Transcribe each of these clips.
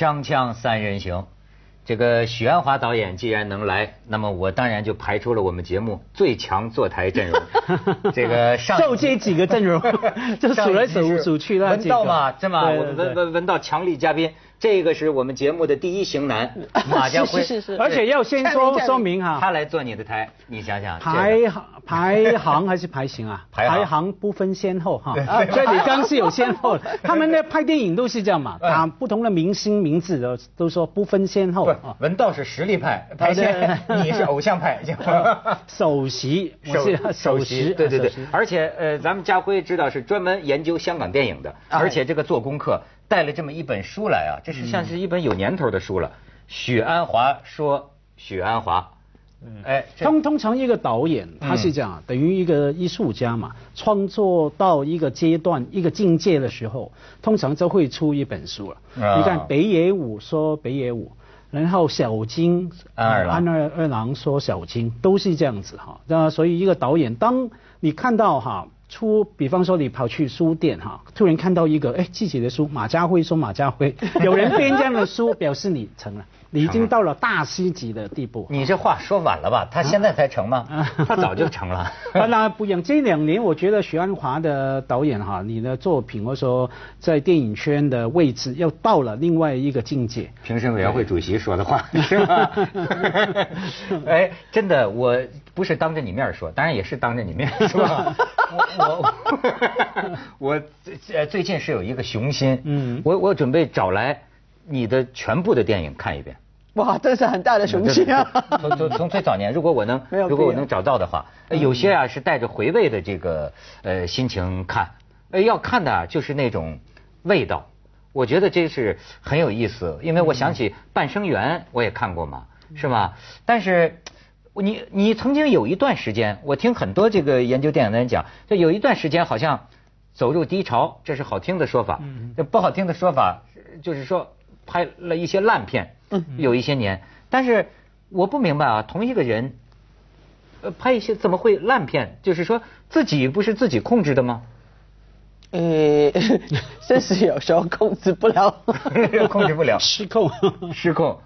锵锵三人行，这个许鞍华导演既然能来，那么我当然就排出了我们节目最强坐台阵容。这个上就这几个阵容，就数来数数去那文几个。道嘛，这么对我们对对文文文道强力嘉宾，这个是我们节目的第一型男 马家辉，是是是。而且要先说说明哈，他来坐你的台，你想想，排行排行还是排 行啊？排行。不分先后哈，啊所以你刚是有先后的。他们呢拍电影都是这样嘛，嗯打不同的明星名字都都说不分先后。啊。文道是实力派，排对。先你是偶像派，首席，我首是首席，对对对，而且呃，咱们家辉知道是专门研究香港电影的，哎而且这个做功课带了这么一本书来啊，这是像是一本有年头的书了。许鞍华说许鞍华，哎，通通常一个导演他是这样，等于一个艺术家嘛，创作到一个阶段、一个境界的时候，通常就会出一本书了。啊你看北野武说北野武，然后小金安二郎安二二郎说小金，都是这样子哈。那所以一个导演，当你看到哈。出，比方说你跑去书店哈，突然看到一个哎自己的书，马家辉说马家辉，有人编这样的书，表示你成了，你已经到了大师级的地步。你这话说晚了吧？他现在才成吗？啊他早就成了。当然不一样，这两年我觉得许鞍华的导演哈，你的作品或者说在电影圈的位置又到了另外一个境界。评审委员会主席说的话 是吗？哎，真的，我不是当着你面说，当然也是当着你面说。我我我最最近是有一个雄心，嗯我我准备找来你的全部的电影看一遍。哇，这是很大的雄心啊！从从从最早年，如果我能 如果我能找到的话，呃有些啊是带着回味的这个呃心情看，呃要看的啊就是那种味道，我觉得这是很有意思，因为我想起《半生缘》，我也看过嘛，是吧？但是。你你曾经有一段时间，我听很多这个研究电影的人讲，就有一段时间好像走入低潮，这是好听的说法。嗯这不好听的说法就是说拍了一些烂片，嗯有一些年。但是我不明白啊，同一个人，呃，拍一些怎么会烂片？就是说自己不是自己控制的吗？呃，真是有时候控制不了。控制不了，失控。失控，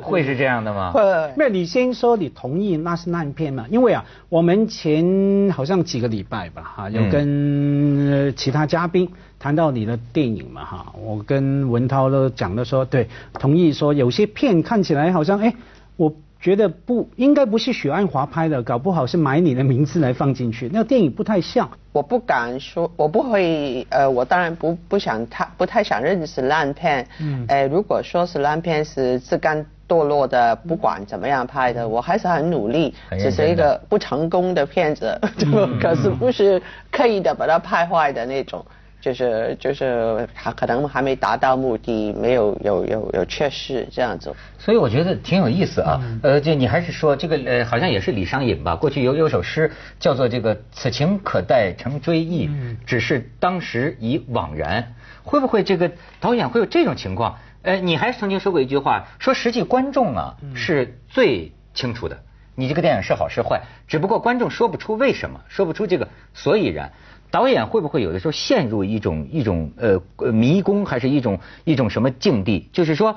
会是这样的吗？会那你先说你同意那是烂片吗？因为啊，我们前好像几个礼拜吧，哈，有跟呃其他嘉宾谈到你的电影嘛，哈，我跟文涛都讲的说，对，同意说有些片看起来好像，哎，我觉得不应该不是许鞍华拍的，搞不好是买你的名字来放进去，那个电影不太像。我不敢说，我不会，呃，我当然不不想太不太想认识烂片，嗯。呃，如果说是烂片是自甘堕落的，不管怎么样拍的，我还是很努力，只是一个不成功的片子，可是不是刻意的把它拍坏的那种，就是就是还可能还没达到目的，没有有有有缺失这样子。所以我觉得挺有意思啊。呃，这你还是说这个呃，好像也是李商隐吧？过去有有首诗叫做这个“此情可待成追忆，只是当时已惘然”。会不会这个导演会有这种情况？呃，你还曾经说过一句话，说实际观众啊是最清楚的，你这个电影是好是坏，只不过观众说不出为什么，说不出这个所以然。导演会不会有的时候陷入一种一种呃呃迷宫，还是一种一种什么境地？就是说，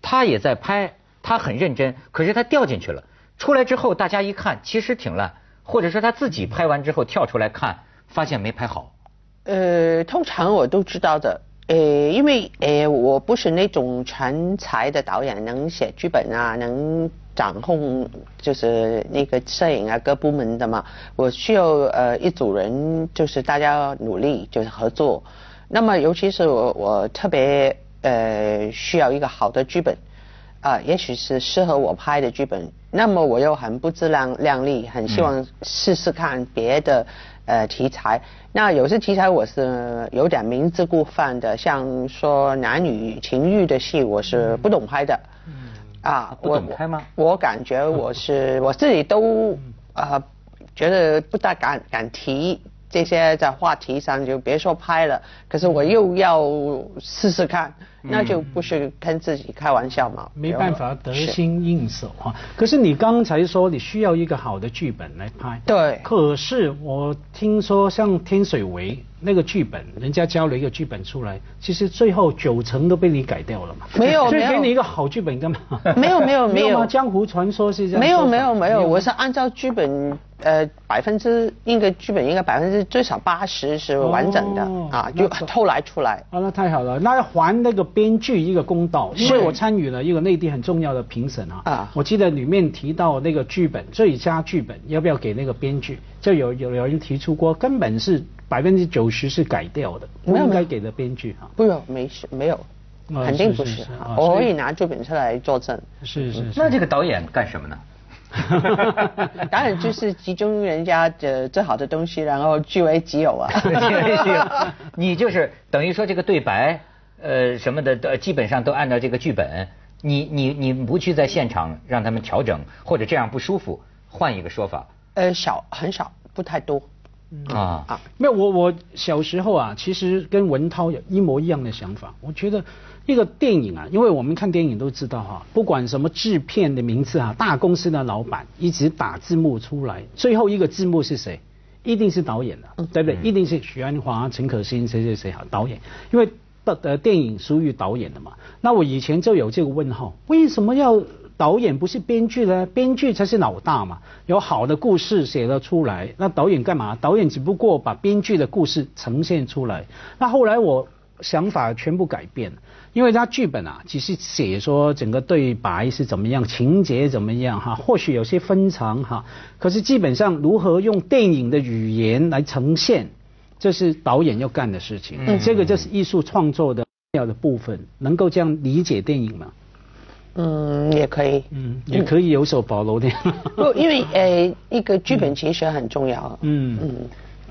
他也在拍，他很认真，可是他掉进去了，出来之后大家一看，其实挺烂，或者说他自己拍完之后跳出来看，发现没拍好。呃，通常我都知道的。呃，因为呃，我不是那种全才的导演，能写剧本啊，能掌控就是那个摄影啊各部门的嘛。我需要呃一组人，就是大家努力，就是合作。那么尤其是我我特别呃需要一个好的剧本。啊、也许是适合我拍的剧本，那么我又很不自量量力，很希望试试看别的呃题材。那有些题材我是有点明知故犯的，像说男女情欲的戏，我是不懂拍的。啊，不懂拍吗我我感觉我是 我自己都啊、觉得不大敢敢提这些在话题上，就别说拍了。可是我又要试试看，那就不是跟自己开玩笑嘛。没办法得心应手哈。可是你刚才说你需要一个好的剧本来拍。对。可是我听说像天水围。那个剧本，人家交了一个剧本出来，其实最后九成都被你改掉了嘛。没有，所以给你一个好剧本干嘛？没有，没有，没有。江湖传说是这样。没有，没有，没有。我是按照剧本，呃，百分之应该剧本应该百分之最少八十是完整的啊，就偷来出来。啊，那太好了，那要还那个编剧一个公道，因为我参与了一个内地很重要的评审啊。啊。我记得里面提到那个剧本最佳剧本要不要给那个编剧，就有有有人提出过，根本是。百分之九十是改掉的，不应该给的编剧哈。不用，没事，没有，肯定不是。我可以拿剧本出来作证。是是是。那这个导演干什么呢？导演就是集中人家的最好的东西，然后据为己有啊。据为己有。你就是等于说这个对白，呃什么的，呃基本上都按照这个剧本。你你你不去在现场让他们调整，或者这样不舒服，换一个说法。呃，少很少，不太多。啊啊，没有我我小时候啊，其实跟文涛有一模一样的想法。我觉得一个电影啊，因为我们看电影都知道哈，不管什么制片的名字啊，大公司的老板一直打字幕出来，最后一个字幕是谁？一定是导演的，对不对？一定是许鞍华、陈可辛谁谁谁好导演，因为的电影属于导演的嘛。那我以前就有这个问号，为什么要？导演不是编剧呢，编剧才是老大嘛。有好的故事写了出来，那导演干嘛？导演只不过把编剧的故事呈现出来。那后来我想法全部改变，因为他剧本啊，只是写说整个对白是怎么样，情节怎么样哈，或许有些分长哈。可是基本上如何用电影的语言来呈现，这是导演要干的事情。嗯，这个就是艺术创作的重要的部分，能够这样理解电影吗？嗯，也可以，嗯，也可以有所保留的。不，因为呃，一个剧本其实很重要。嗯嗯，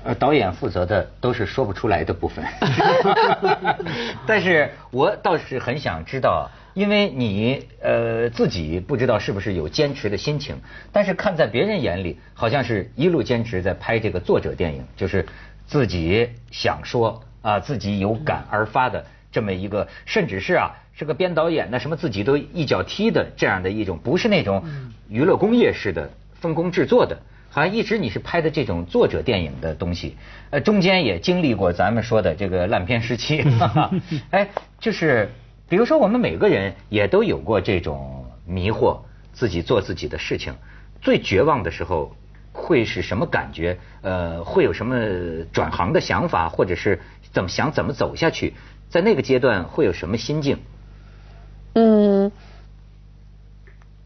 呃，导演负责的都是说不出来的部分。但是我倒是很想知道，因为你呃自己不知道是不是有坚持的心情，但是看在别人眼里，好像是一路坚持在拍这个作者电影，就是自己想说啊，自己有感而发的这么一个，甚至是啊。是个编导演呢，什么自己都一脚踢的这样的一种，不是那种娱乐工业式的分工制作的，好像一直你是拍的这种作者电影的东西，呃，中间也经历过咱们说的这个烂片时期，哈 哈哎，就是比如说我们每个人也都有过这种迷惑，自己做自己的事情，最绝望的时候会是什么感觉？呃，会有什么转行的想法，或者是怎么想怎么走下去？在那个阶段会有什么心境？嗯，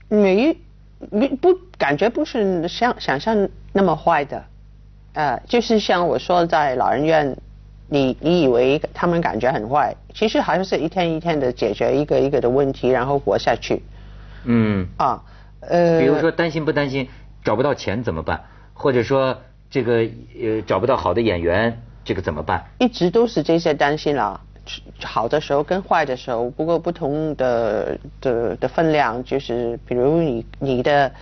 没，没不感觉不是像想象那么坏的，呃，就是像我说在老人院，你你以为他们感觉很坏，其实还是一天一天的解决一个一个的问题，然后活下去。嗯。啊，呃。比如说担心不担心找不到钱怎么办？或者说这个呃找不到好的演员，这个怎么办？一直都是这些担心了。好的时候跟坏的时候，不过不同的的的分量，就是比如你你的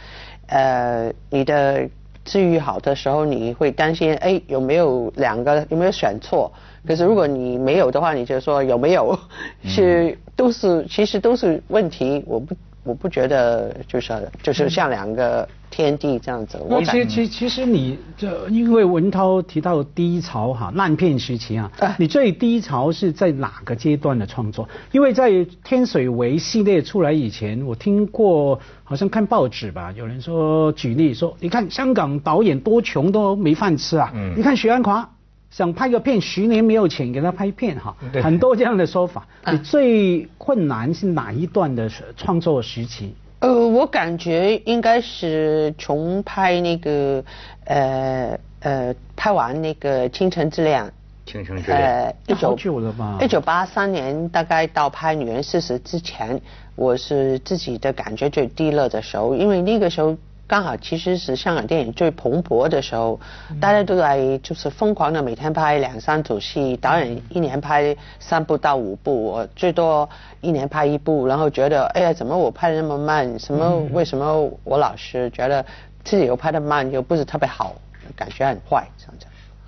呃你的治愈好的时候，你会担心哎有没有两个有没有选错？可是如果你没有的话，你就说有没有 是都是其实都是问题，我不我不觉得就是就是像两个。天地这样子，我其其其实你这因为文涛提到低潮哈烂片时期啊，你最低潮是在哪个阶段的创作？因为在天水围系列出来以前，我听过好像看报纸吧，有人说举例说，你看香港导演多穷都没饭吃啊，嗯你看许鞍华想拍个片十年没有钱给他拍片哈，很多这样的说法。你最困难是哪一段的创作时期？呃，我感觉应该是从拍那个，呃呃，拍完那个《倾城之恋》。倾城之恋。呃，一九九了吧？一九八三年，大概到拍《女人四十》之前，我是自己的感觉最低落的时候，因为那个时候。刚好其实是香港电影最蓬勃的时候，大家都在就是疯狂的每天拍两三组戏，导演一年拍三部到五部，我最多一年拍一部，然后觉得哎呀怎么我拍的那么慢？什么为什么我老是觉得自己又拍的慢又不是特别好，感觉很坏这样子。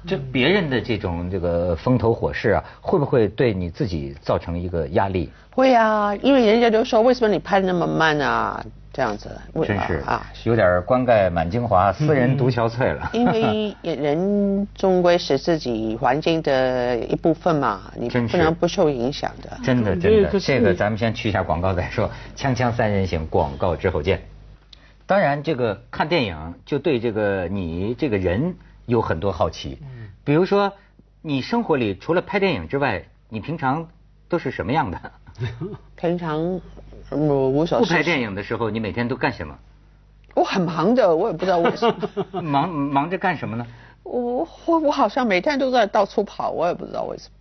就别人的这种这个风头火势啊，会不会对你自己造成一个压力？会啊，因为人家都说为什么你拍的那么慢啊？这样子，真是啊，有点冠盖满京华，斯人独憔悴了。因为人终归是自己环境的一部分嘛，你不能不受影响的。真的真的，这个咱们先去一下广告再说。锵锵三人行，广告之后见。当然，这个看电影就对这个你这个人有很多好奇。嗯。比如说，你生活里除了拍电影之外，你平常都是什么样的？平常。我无所不拍电影的时候，你每天都干什么？我很忙的，我也不知道为什么。忙忙着干什么呢？我我我好像每天都在到处跑，我也不知道为什么。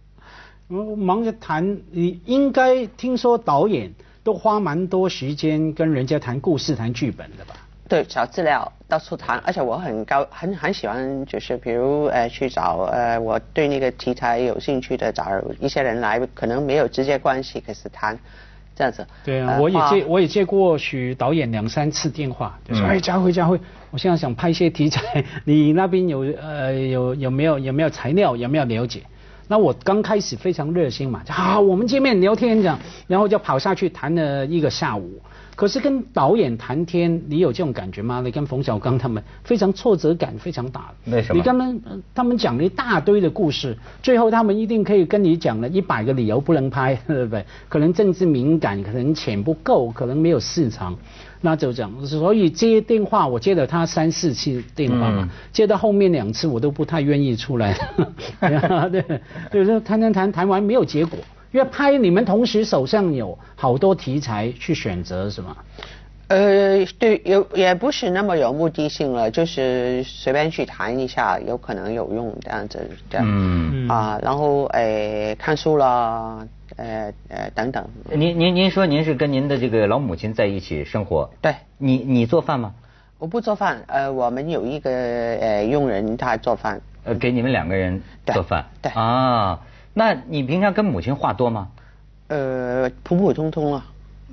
我忙着谈，你应该听说导演都花蛮多时间跟人家谈故事、谈剧本的吧？对，找资料，到处谈，而且我很高，很很喜欢，就是比如呃去找呃我对那个题材有兴趣的，找一些人来，可能没有直接关系，可是谈。这样子，对啊，我也接我也接过许导演两三次电话，就说哎，佳慧佳慧，我现在想拍一些题材，你那边有呃有有没有有没有材料，有没有了解？那我刚开始非常热心嘛，好，我们见面聊天这样，然后就跑下去谈了一个下午。可是跟导演谈天，你有这种感觉吗？你跟冯小刚他们非常挫折感非常大。为什么？你跟他们他们讲了一大堆的故事，最后他们一定可以跟你讲了一百个理由不能拍，对不对？可能政治敏感，可能钱不够，可能没有市场，那就这样。所以接电话，我接了他三四次电话嘛，接到后面两次我都不太愿意出来。对，就是谈谈谈谈完没有结果。因为拍你们同时手上有好多题材去选择是吗？呃，对，有也不是那么有目的性了，就是随便去谈一下，有可能有用这样子，这样嗯啊，然后诶看书了，呃呃等等。您您您说您是跟您的这个老母亲在一起生活？对。你你做饭吗？我不做饭，呃，我们有一个呃佣人他做饭。呃，给你们两个人做饭？对。啊。那你平常跟母亲话多吗？呃，普普通通啊，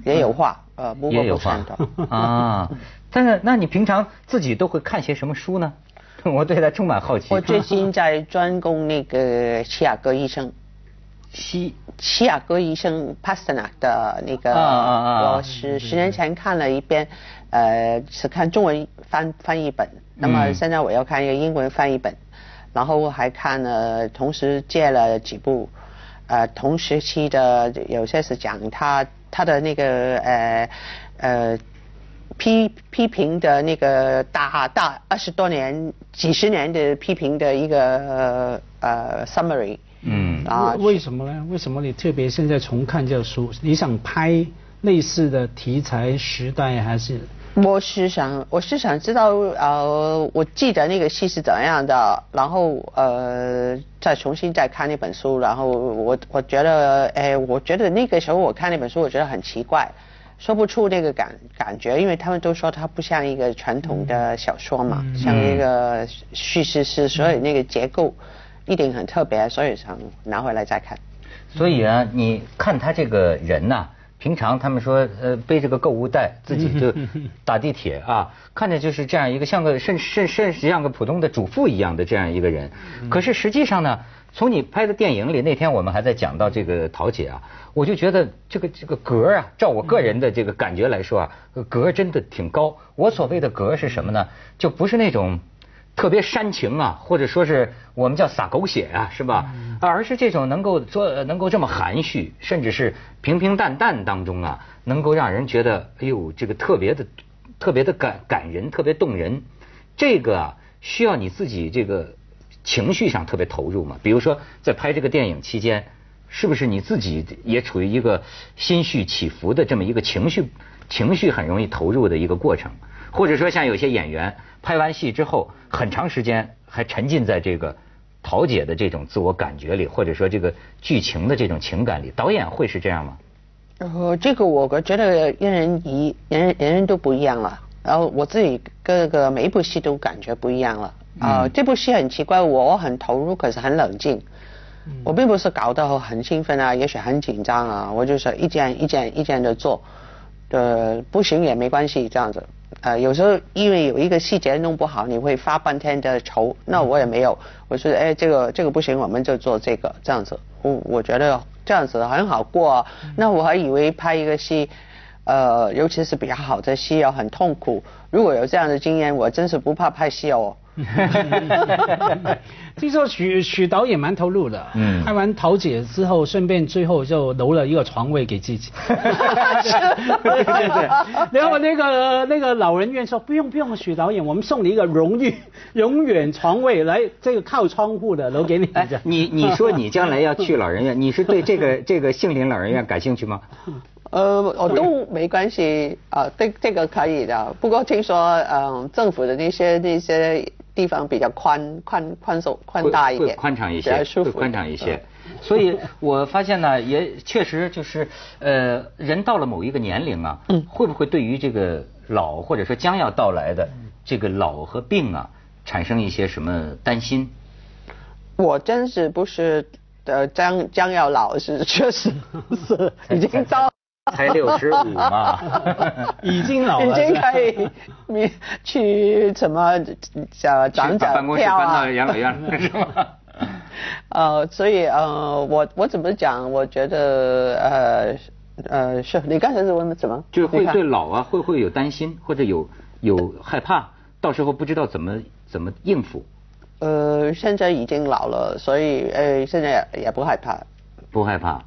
也有话，呃，不过不常的啊。但是，那你平常自己都会看些什么书呢？我对他充满好奇。我最近在专攻那个齐亚戈医生，齐齐亚戈医生 Pastana 的那个，我是十年前看了一遍，呃，是看中文翻翻译本，那么现在我要看一个英文翻译本。然后还看了，同时借了几部，呃，同时期的有些是讲他他的那个呃呃批批评的那个大大二十多年几十年的批评的一个呃 summary。嗯。啊，为什么呢？为什么你特别现在重看这书？你想拍类似的题材时代还是？我是想，我是想知道，呃，我记得那个戏是怎样的，然后呃，再重新再看那本书，然后我我觉得，哎，我觉得那个时候我看那本书，我觉得很奇怪，说不出那个感感觉，因为他们都说它不像一个传统的小说嘛，像一个叙事诗，所以那个结构一定很特别，所以想拿回来再看。所以啊，你看他这个人呐。平常他们说，呃，背着个购物袋，自己就 打地铁啊，看着就是这样一个像个甚甚甚像个普通的主妇一样的这样一个人。可是实际上呢，从你拍的电影里，那天我们还在讲到这个桃姐啊，我就觉得这个这个格啊，照我个人的这个感觉来说啊，格真的挺高。我所谓的格是什么呢？就不是那种。特别煽情啊，或者说是我们叫撒狗血啊，是吧？而是这种能够做能够这么含蓄，甚至是平平淡淡当中啊，能够让人觉得哎呦，这个特别的特别的感感人，特别动人。这个啊，需要你自己这个情绪上特别投入嘛。比如说在拍这个电影期间，是不是你自己也处于一个心绪起伏的这么一个情绪情绪很容易投入的一个过程？或者说像有些演员。拍完戏之后，很长时间还沉浸在这个桃姐的这种自我感觉里，或者说这个剧情的这种情感里。导演会是这样吗？呃，这个我觉得因人一人人人都不一样了。然后我自己各个每一部戏都感觉不一样了。啊，这部戏很奇怪，我很投入，可是很冷静。我并不是搞得很兴奋啊，也许很紧张啊，我就是一件一件一件的做。呃，不行也没关系，这样子。呃，有时候因为有一个细节弄不好，你会发半天的愁。那我也没有，我说哎，这个这个不行，我们就做这个这样子。我我觉得这样子很好过。那我还以为拍一个戏，呃，尤其是比较好的戏要很痛苦。如果有这样的经验，我真是不怕拍戏哦。听说许许导演蛮投入的，嗯，拍完桃姐之后，顺便最后就留了一个床位给自己。对对对，然后那个那个老人院说不用不用，许导演，我们送你一个荣誉 永远床位，来这个靠窗户的留给你。你你说你将来要去老人院，你是对这个 这个杏林老人院感兴趣吗？呃，我都没关系啊，这这个可以的。不过听说，嗯，政府的那些那些地方比较宽宽宽松宽大一点，宽敞一些，舒服，宽敞一些。所以我发现呢，也确实就是，呃，人到了某一个年龄啊，嗯，会不会对于这个老或者说将要到来的这个老和病啊，产生一些什么担心？我真是不是呃将将要老，是确实是已经 到。才六十五嘛，已经老了，已经可以你去什么长长办公室搬到养老院了是吗？呃，所以呃，我我怎么讲？我觉得呃呃，是你刚才是问什么？就是会对老啊，会会有担心或者有有害怕，到时候不知道怎么怎么应付。呃，现在已经老了，所以呃，现在也不害怕。不害怕。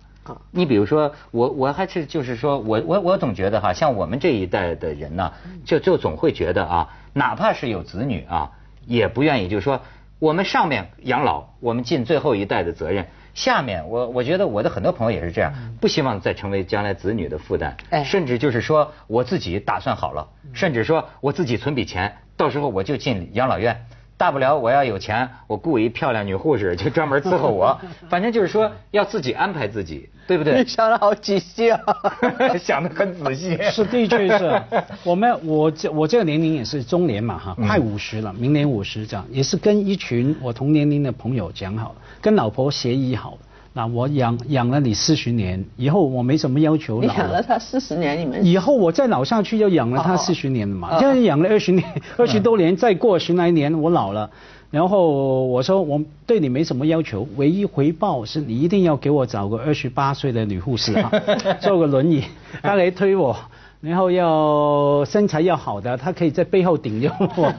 你比如说，我我还是就是说我我我总觉得哈，像我们这一代的人呢，就就总会觉得啊，哪怕是有子女啊，也不愿意就是说，我们上面养老，我们尽最后一代的责任，下面我我觉得我的很多朋友也是这样，不希望再成为将来子女的负担，甚至就是说我自己打算好了，甚至说我自己存笔钱，到时候我就进养老院。大不了我要有钱，我雇一漂亮女护士就专门伺候我。反正就是说要自己安排自己，对不对？你想的好仔细啊，想的很仔细。是的确是，我们我这我这个年龄也是中年嘛哈，快五十了，明年五十这样，也是跟一群我同年龄的朋友讲好了，跟老婆协议好了。那我养养了你四十年，以后我没什么要求了。你养了他四十年，你们以后我再老下去就养了他四十年了嘛？现在养了二十年，二十多年，再过十来年我老了，然后我说我对你没什么要求，唯一回报是你一定要给我找个二十八岁的女护士啊，坐个轮椅，她来推我。然后要身材要好的，他可以在背后顶着我，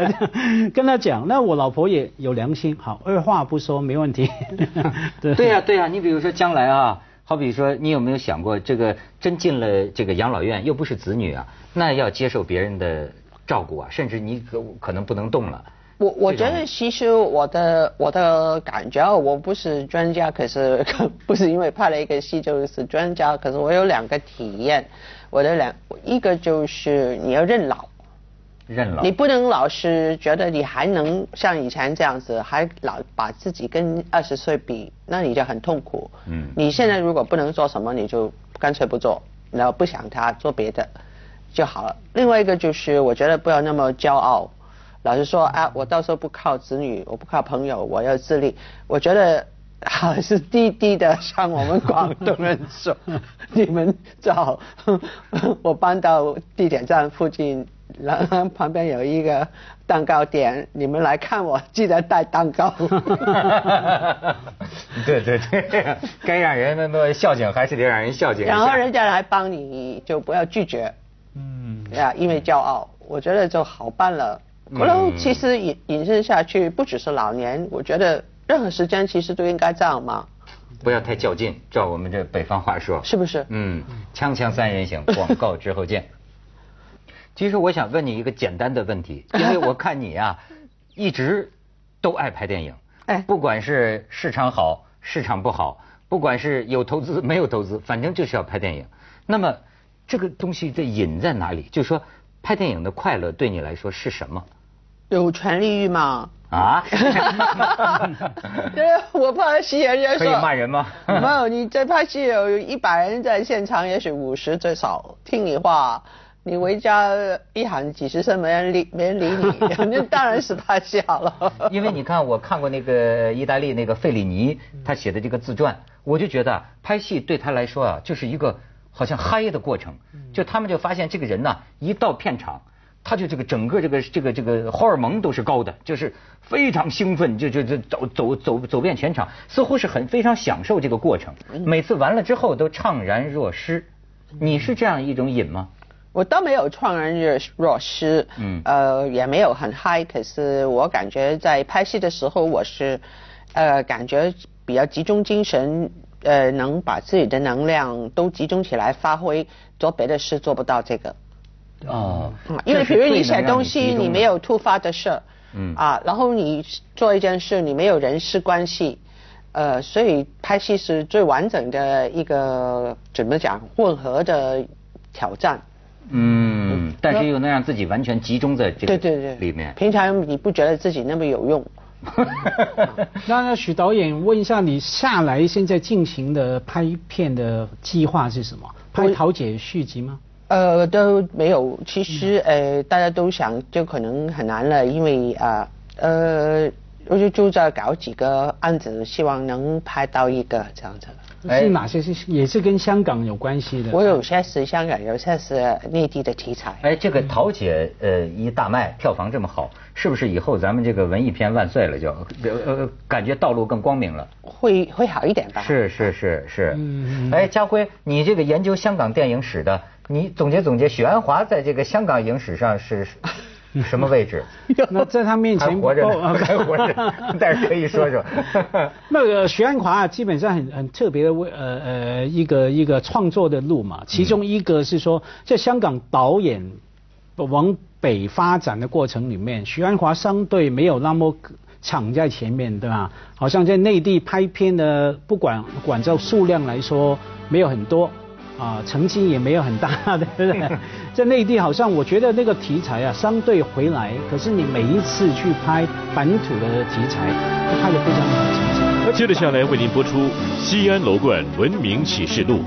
跟他讲。那我老婆也有良心，好，二话不说，没问题。对对呀对呀，你比如说将来啊，好比说你有没有想过，这个真进了这个养老院，又不是子女啊，那要接受别人的照顾啊，甚至你可可能不能动了。我我觉得其实我的我的感觉，我不是专家，可是不是因为拍了一个戏就是专家，可是我有两个体验。我的两一个就是你要认老，认老，你不能老是觉得你还能像以前这样子，还老把自己跟二十岁比，那你就很痛苦。嗯，你现在如果不能做什么，你就干脆不做，然后不想他做别的就好了。另外一个就是我觉得不要那么骄傲，老是说啊，我到时候不靠子女，我不靠朋友，我要自立。我觉得。还是低低的，像我们广东人说，你们找 我搬到地铁站附近，然后旁边有一个蛋糕店，你们来看我，记得带蛋糕。对对对，该让人那么孝敬，还是得让人孝敬。然后人家来帮你，就不要拒绝。嗯。呀，因为骄傲，我觉得就好办了。可能其实引引申下去，不只是老年，我觉得。任何时间其实都应该这样嘛？不要太较劲，照我们这北方话说，是不是？嗯，锵锵三人行，广告之后见。其实我想问你一个简单的问题，因为我看你啊，一直都爱拍电影，哎，不管是市场好，市场不好，不管是有投资没有投资，反正就是要拍电影。那么这个东西的瘾在哪里？就说拍电影的快乐对你来说是什么？有权利欲吗？啊！对，我拍戏人家说可以骂人吗？没有，你在拍戏有一百人在现场，也许五十最少听你话，你回家一喊几十声没人理，没人理你，那当然是拍戏好了。因为你看，我看过那个意大利那个费里尼他写的这个自传，我就觉得拍戏对他来说啊，就是一个好像嗨的过程。就他们就发现这个人呢，一到片场。他就这个整个这个这个这个荷尔蒙都是高的，就是非常兴奋，就就就走走走走遍全场，似乎是很非常享受这个过程。每次完了之后都怅然若失。你是这样一种瘾吗？我倒没有怅然若若失，嗯，呃，也没有很嗨。可是我感觉在拍戏的时候，我是呃感觉比较集中精神，呃，能把自己的能量都集中起来发挥，做别的事做不到这个。哦，因为比如你写东西，你没有突发的事，嗯，啊，然后你做一件事，你没有人事关系，呃，所以拍戏是最完整的一个怎么讲混合的挑战。嗯，但是又能让自己完全集中在这个对对对里面。平常你不觉得自己那么有用？那那许导演问一下，你下来现在进行的拍片的计划是什么？拍桃姐续集吗？呃，都没有。其实，呃，大家都想，就可能很难了，因为啊，呃，我就就在搞几个案子，希望能拍到一个这样子。是哪些是也是跟香港有关系的？我有些是香港，有些是内地的题材。哎，这个桃姐呃一大卖，票房这么好，是不是以后咱们这个文艺片万岁了？就呃感觉道路更光明了。会会好一点吧？是是是是。嗯哎，家辉，你这个研究香港电影史的。你总结总结，许鞍华在这个香港影史上是 什么位置？那在他面前 还活着，还活着，但是可以说说。那个许鞍华基本上很很特别的位呃呃一个一个创作的路嘛，其中一个是说在香港导演往北发展的过程里面，许鞍华相对没有那么抢在前面，对吧？好像在内地拍片的，不管管照数量来说，没有很多。啊，成绩也没有很大的，对不对？在内地好像我觉得那个题材啊，相对回来，可是你每一次去拍本土的题材，都拍得非常好。接着下来为您播出《西安楼冠文明启示录》。